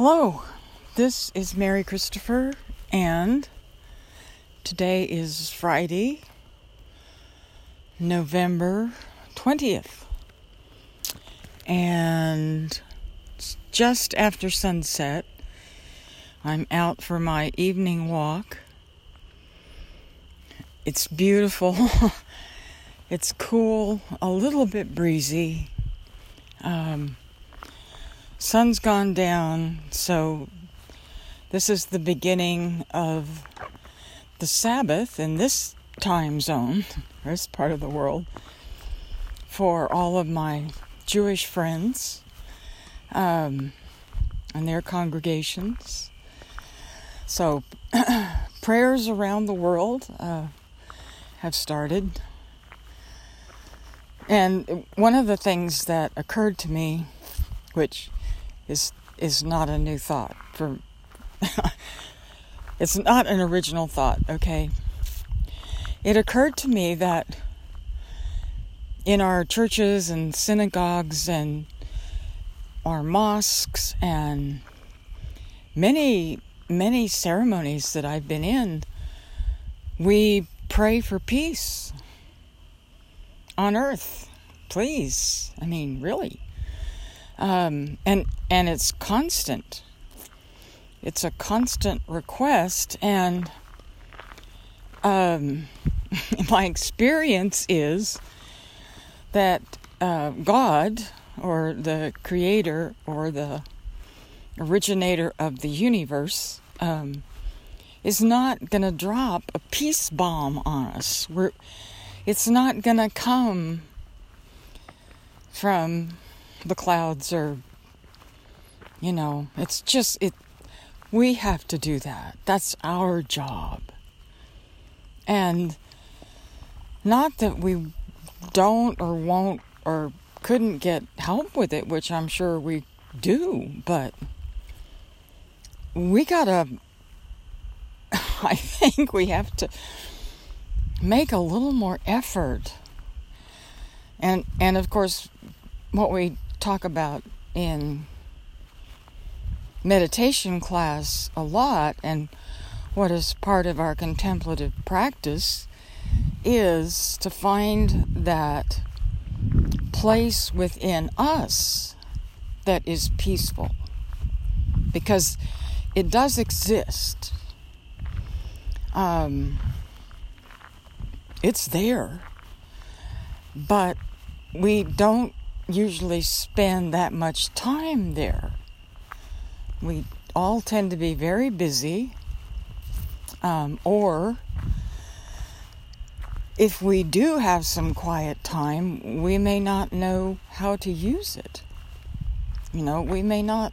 Hello, this is Mary Christopher, and today is Friday, November 20th. And just after sunset, I'm out for my evening walk. It's beautiful, it's cool, a little bit breezy. Um, sun's gone down, so this is the beginning of the Sabbath in this time zone, this part of the world, for all of my Jewish friends um, and their congregations. So, prayers around the world uh, have started. And one of the things that occurred to me, which is is not a new thought for it's not an original thought, okay? It occurred to me that in our churches and synagogues and our mosques and many many ceremonies that I've been in we pray for peace on earth. Please. I mean really um, and and it's constant. It's a constant request, and um, my experience is that uh, God, or the Creator, or the originator of the universe, um, is not going to drop a peace bomb on us. We're, it's not going to come from the clouds are, you know it's just it we have to do that. That's our job. And not that we don't or won't or couldn't get help with it which i'm sure we do but we gotta i think we have to make a little more effort. And and of course what we talk about in meditation class a lot and what is part of our contemplative practice is to find that place within us that is peaceful. Because it does exist. Um, it's there. But we don't usually spend that much time there. We all tend to be very busy, um, or if we do have some quiet time, we may not know how to use it. You know, we may not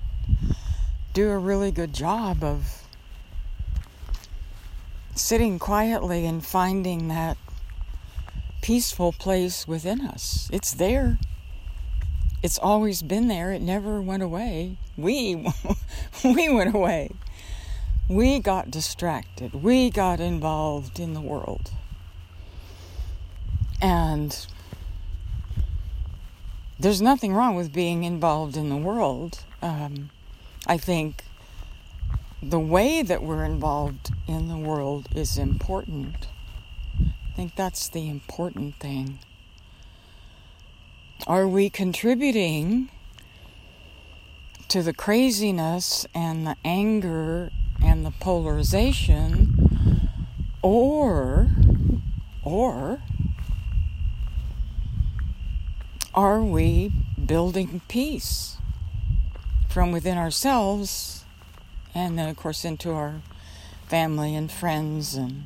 do a really good job of sitting quietly and finding that peaceful place within us. It's there. It's always been there. It never went away. We we went away. We got distracted. We got involved in the world. And there's nothing wrong with being involved in the world. Um, I think the way that we're involved in the world is important. I think that's the important thing. Are we contributing to the craziness and the anger and the polarization or or are we building peace from within ourselves and then of course into our family and friends and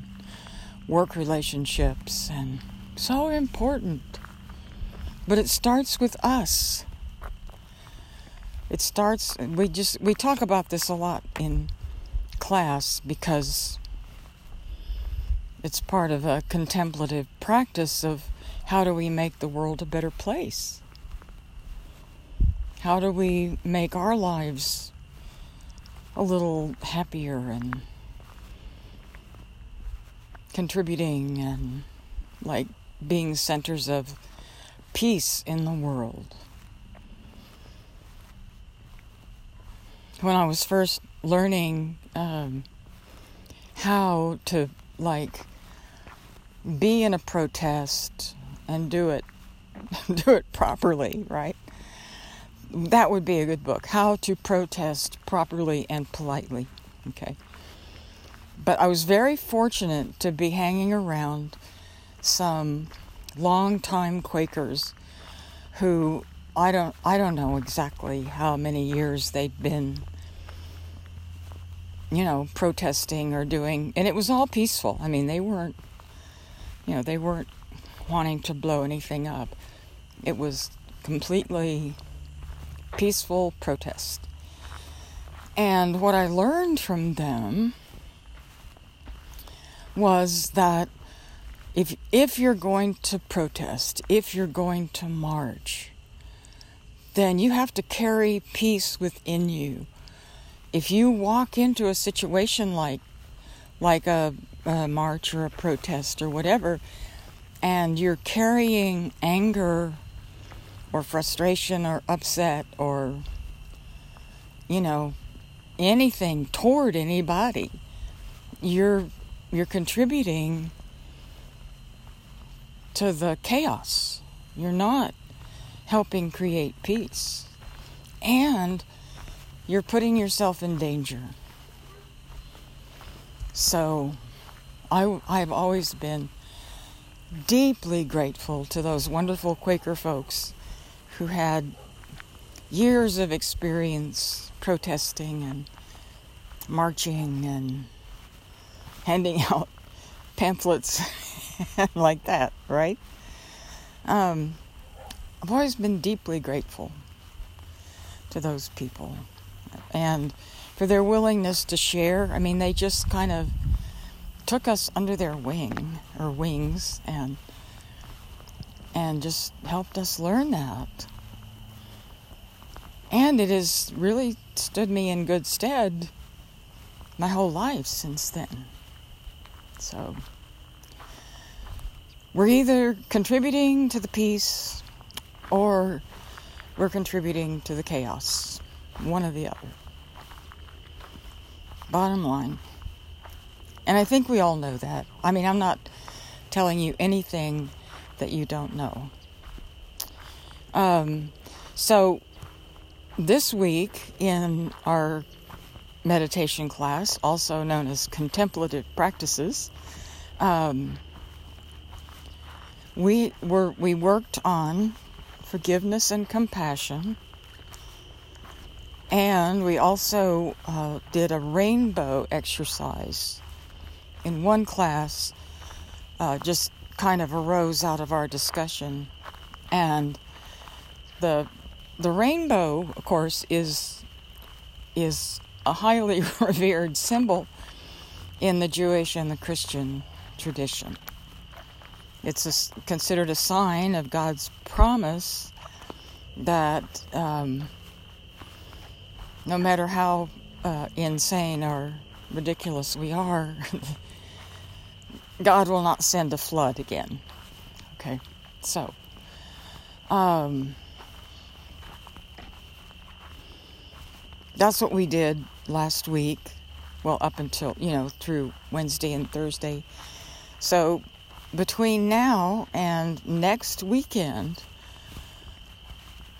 work relationships and so important but it starts with us. It starts, we just, we talk about this a lot in class because it's part of a contemplative practice of how do we make the world a better place? How do we make our lives a little happier and contributing and like being centers of peace in the world. when I was first learning um, how to like be in a protest and do it do it properly, right? That would be a good book. How to protest properly and politely. Okay. But I was very fortunate to be hanging around some longtime Quakers who I don't I don't know exactly how many years they'd been you know protesting or doing and it was all peaceful. I mean, they weren't you know, they weren't wanting to blow anything up. It was completely peaceful protest. And what I learned from them was that if if you're going to protest, if you're going to march, then you have to carry peace within you. If you walk into a situation like like a, a march or a protest or whatever, and you're carrying anger or frustration or upset or you know anything toward anybody you're you're contributing to the chaos. You're not helping create peace. And you're putting yourself in danger. So I, I've always been deeply grateful to those wonderful Quaker folks who had years of experience protesting and marching and handing out pamphlets like that, right? Um, I've always been deeply grateful to those people and for their willingness to share. I mean, they just kind of took us under their wing or wings and and just helped us learn that. And it has really stood me in good stead my whole life since then. So we're either contributing to the peace or we're contributing to the chaos. One or the other. Bottom line. And I think we all know that. I mean, I'm not telling you anything that you don't know. Um, so, this week in our meditation class, also known as contemplative practices, um, we were we worked on forgiveness and compassion. And we also uh, did a rainbow exercise in one class uh, just kind of arose out of our discussion. And the the rainbow of course is is a highly revered symbol in the Jewish and the Christian tradition it's a, considered a sign of God's promise that um, no matter how uh, insane or ridiculous we are, God will not send a flood again. Okay, so um, that's what we did last week. Well, up until you know through Wednesday and Thursday. So between now and next weekend,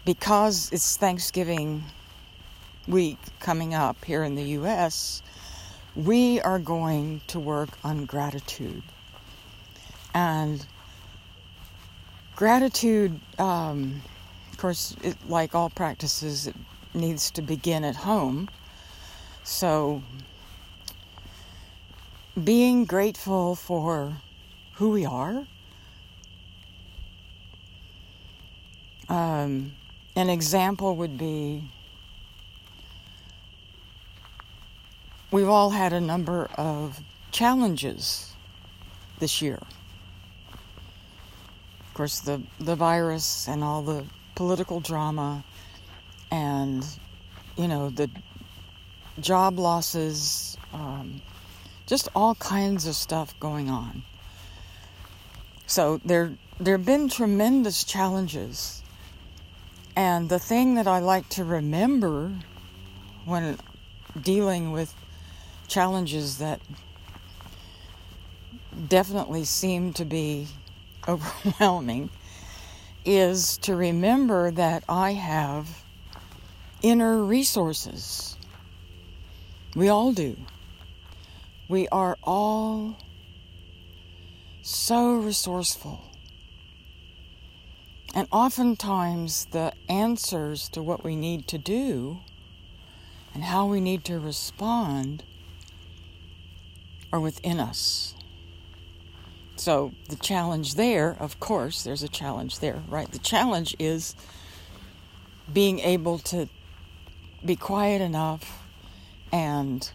because it's Thanksgiving week coming up here in the U.S., we are going to work on gratitude. And gratitude, um, of course, it, like all practices, it needs to begin at home. So, being grateful for who we are. Um, an example would be we've all had a number of challenges this year. Of course, the, the virus and all the political drama and, you know, the job losses, um, just all kinds of stuff going on. So there there have been tremendous challenges. And the thing that I like to remember when dealing with challenges that definitely seem to be overwhelming is to remember that I have inner resources. We all do. We are all so resourceful. And oftentimes, the answers to what we need to do and how we need to respond are within us. So, the challenge there, of course, there's a challenge there, right? The challenge is being able to be quiet enough and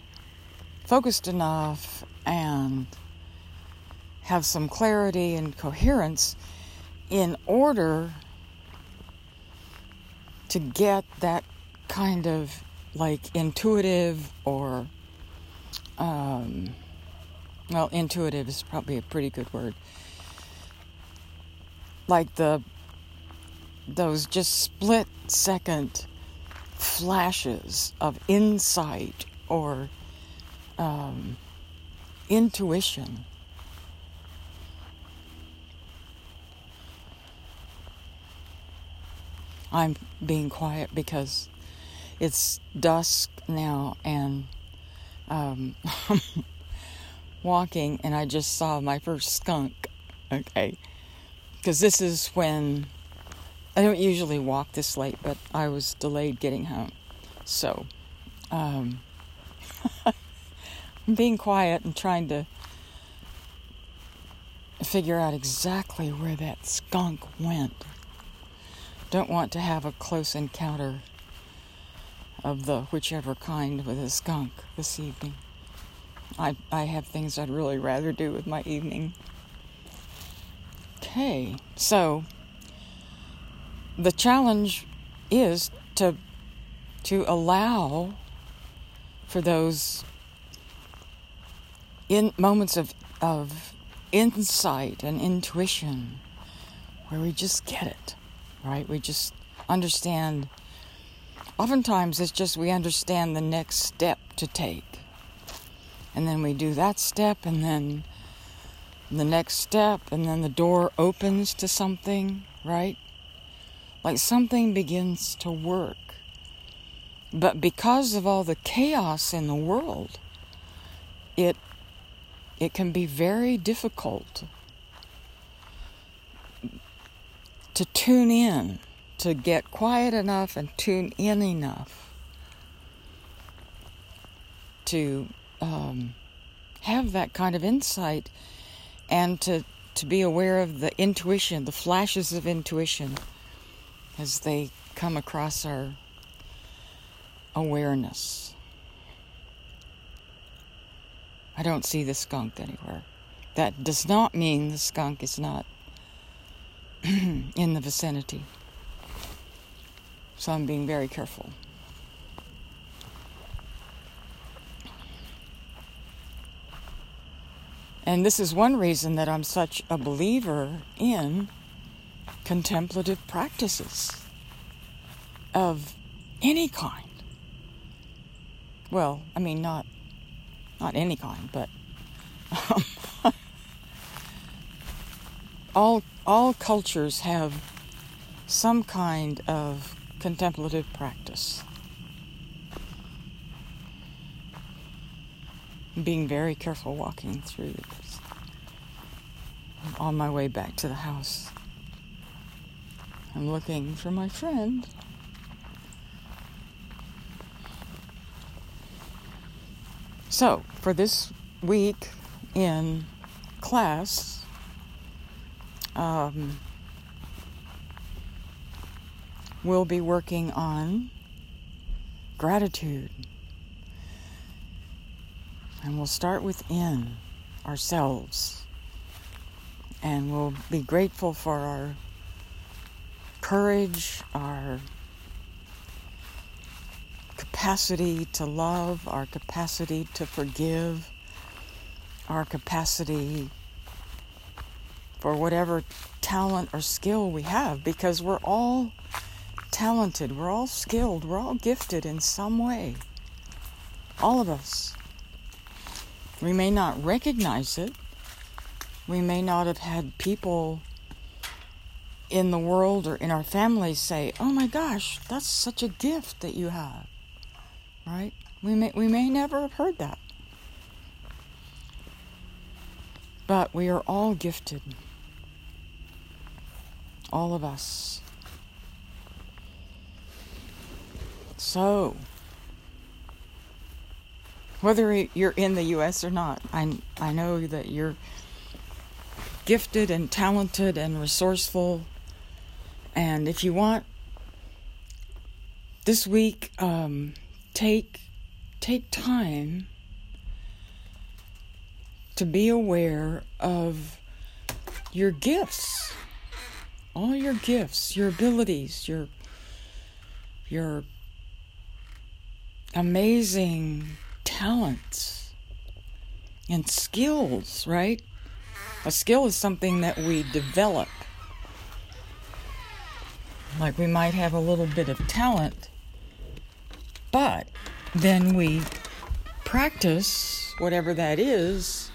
focused enough and have some clarity and coherence in order to get that kind of like intuitive or um, well intuitive is probably a pretty good word. Like the those just split second flashes of insight or um, intuition I'm being quiet because it's dusk now and um, walking and I just saw my first skunk. Okay. Because this is when I don't usually walk this late, but I was delayed getting home. So, um, I'm being quiet and trying to figure out exactly where that skunk went don't want to have a close encounter of the whichever kind with a skunk this evening. I, I have things I'd really rather do with my evening. Okay, so the challenge is to to allow for those in moments of of insight and intuition where we just get it right? We just understand. Oftentimes, it's just we understand the next step to take. And then we do that step, and then the next step, and then the door opens to something, right? Like something begins to work. But because of all the chaos in the world, it it can be very difficult to tune in, to get quiet enough and tune in enough to um, have that kind of insight and to, to be aware of the intuition, the flashes of intuition as they come across our awareness. I don't see the skunk anywhere. That does not mean the skunk is not in the vicinity. So I'm being very careful. And this is one reason that I'm such a believer in contemplative practices of any kind. Well, I mean, not not any kind, but um, all all cultures have some kind of contemplative practice. Being very careful walking through this. On my way back to the house. I'm looking for my friend. So, for this week in class, um, we'll be working on gratitude. And we'll start within ourselves. And we'll be grateful for our courage, our capacity to love, our capacity to forgive, our capacity for whatever talent or skill we have because we're all talented, we're all skilled, we're all gifted in some way. All of us. We may not recognize it. We may not have had people in the world or in our families say, "Oh my gosh, that's such a gift that you have." Right? We may we may never have heard that. But we are all gifted. All of us. So, whether you're in the US or not, I, I know that you're gifted and talented and resourceful. And if you want, this week, um, take take time to be aware of your gifts, all your gifts, your abilities, your your amazing talents and skills, right? A skill is something that we develop. Like we might have a little bit of talent, but then we practice whatever that is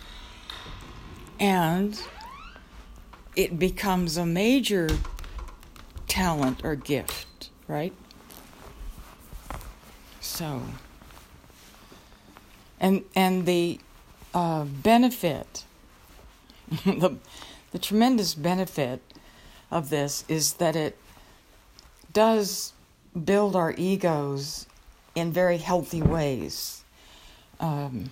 and it becomes a major talent or gift, right? So, and and the uh, benefit, the the tremendous benefit of this is that it does build our egos in very healthy ways. Um,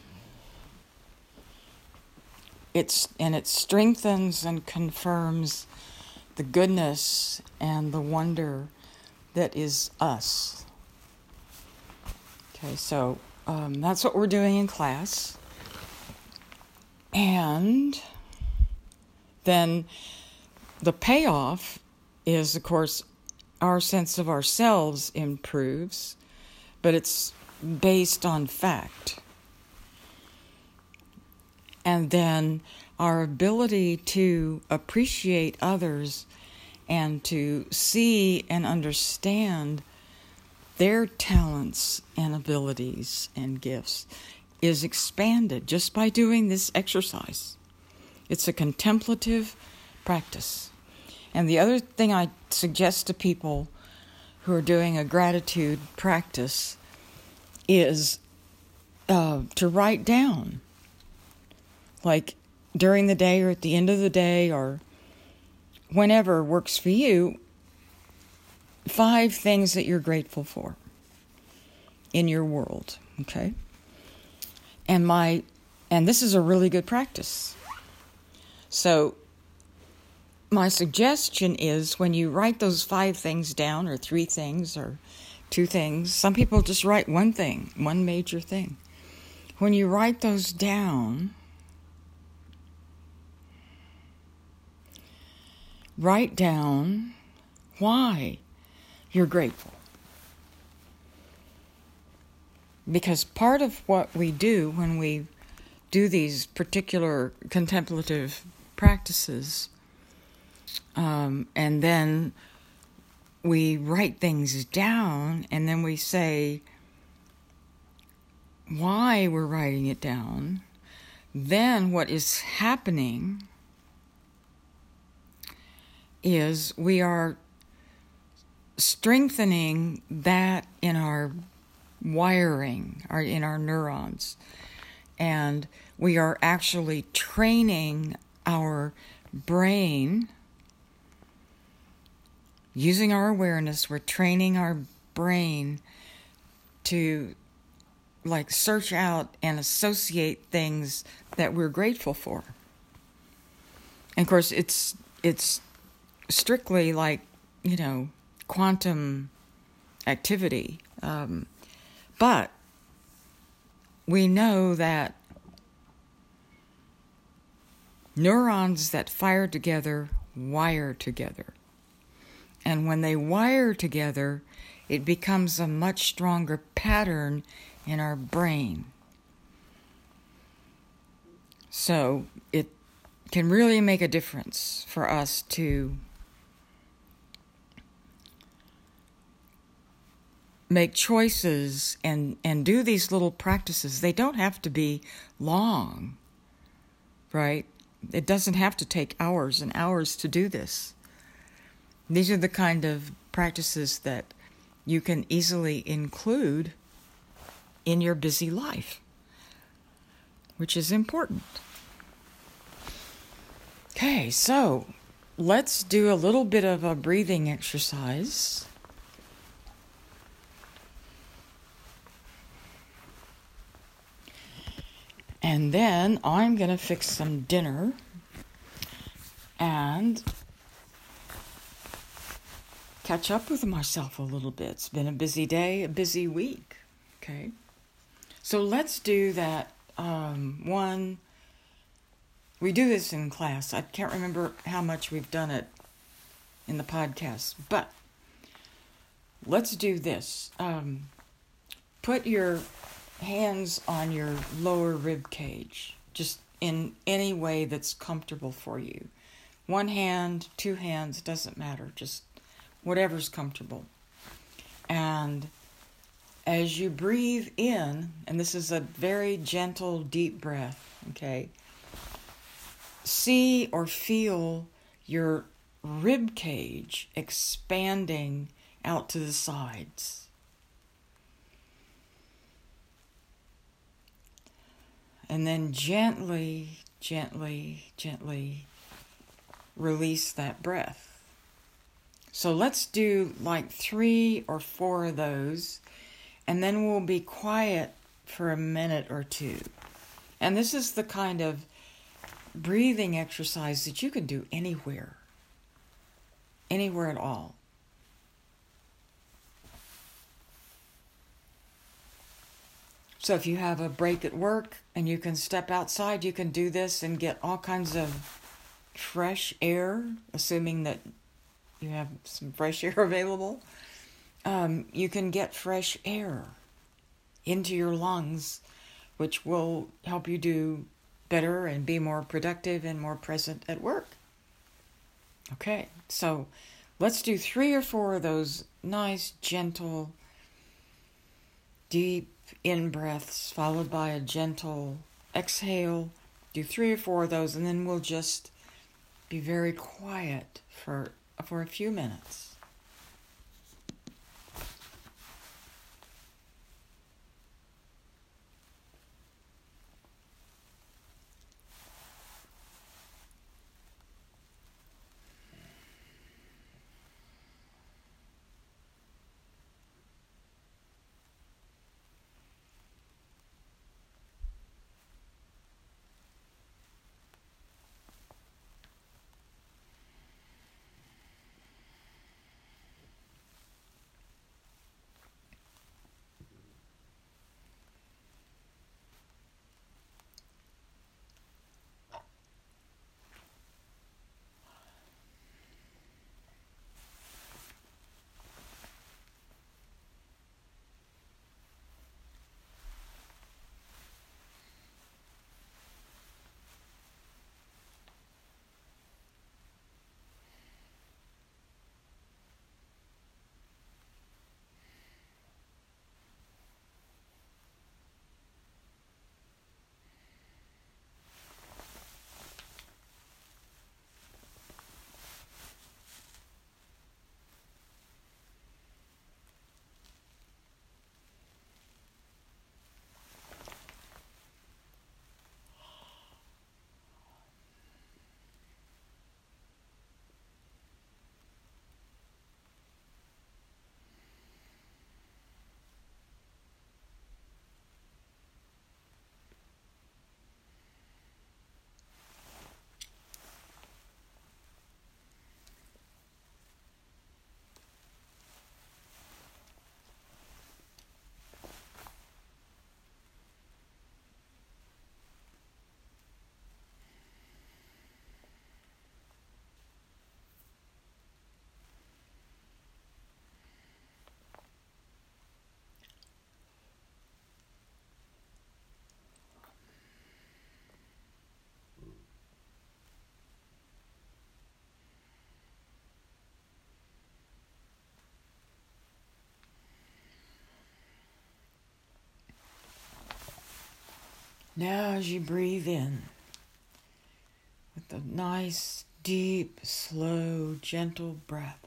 it's and it strengthens and confirms the goodness and the wonder that is us. Okay, so um, that's what we're doing in class. And then the payoff is, of course, our sense of ourselves improves, but it's based on fact and then our ability to appreciate others and to see and understand their talents and abilities and gifts is expanded just by doing this exercise. It's a contemplative practice. And the other thing I suggest to people who are doing a gratitude practice is uh, to write down like during the day or at the end of the day or whenever works for you, five things that you're grateful for in your world, okay? And my and this is a really good practice. So my suggestion is when you write those five things down or three things or two things, some people just write one thing, one major thing. When you write those down, write down why you're grateful. Because part of what we do when we do these particular contemplative practices, um, and then we write things down, and then we say why we're writing it down, then what is happening is we are strengthening that in our wiring, our, in our neurons. And we are actually training our brain using our awareness, we're training our brain to like search out and associate things that we're grateful for. And of course, it's it's strictly like, you know, quantum activity. Um, but we know that neurons that fire together wire together. And when they wire together, it becomes a much stronger pattern in our brain. So it can really make a difference for us to make choices and and do these little practices. They don't have to be long right? It doesn't have to take hours and hours to do this. These are the kind of practices that you can easily include in your busy life which is important. Okay so let's do a little bit of a breathing exercise And then I'm going to fix some dinner and catch up with myself a little bit. It's been a busy day, a busy week. Okay. So let's do that um, one. We do this in class. I can't remember how much we've done it in the podcast, but let's do this. Um, put your hands on your lower rib cage, just in any way that's comfortable for you. One hand, two hands, doesn't matter, just whatever's comfortable. And as you breathe in, and this is a very gentle, deep breath, okay, see or feel your rib cage expanding out to the sides. And then gently, gently, gently release that breath. So let's do like three or four of those, and then we'll be quiet for a minute or two. And this is the kind of breathing exercise that you can do anywhere, anywhere at all. So if you have a break at work and you can step outside, you can do this and get all kinds of fresh air, assuming that you have some fresh air available. Um, you can get fresh air into your lungs, which will help you do better and be more productive and more present at work. Okay, so let's do three or four of those nice, gentle, deep in breaths, followed by a gentle exhale. Do three or four of those, and then we'll just be very quiet for, for a few minutes. Now, as you breathe in, with a nice, deep, slow, gentle breath,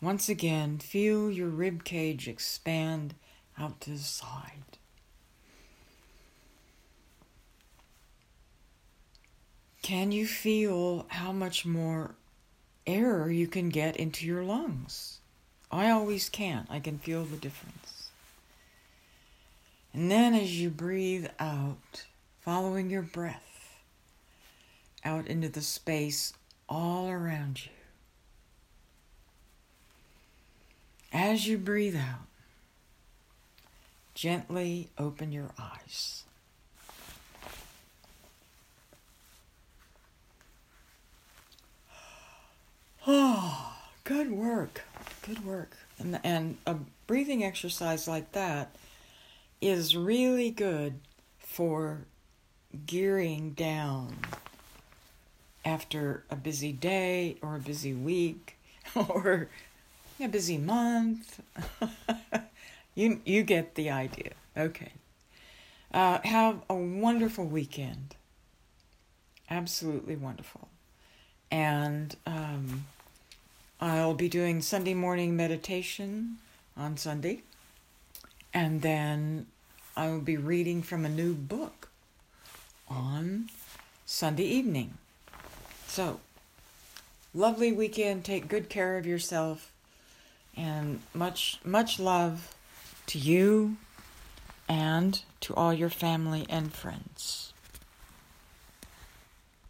once again, feel your rib cage expand out to the side. Can you feel how much more air you can get into your lungs? I always can. I can feel the difference. And then as you breathe out, following your breath out into the space all around you, as you breathe out, gently open your eyes. Oh, good work. Good work. And, and a breathing exercise like that is really good for gearing down after a busy day or a busy week or a busy month. you you get the idea. Okay. Uh, have a wonderful weekend. Absolutely wonderful. And um, I'll be doing Sunday morning meditation on Sunday. And then I will be reading from a new book on Sunday evening. So, lovely weekend. Take good care of yourself. And much, much love to you and to all your family and friends.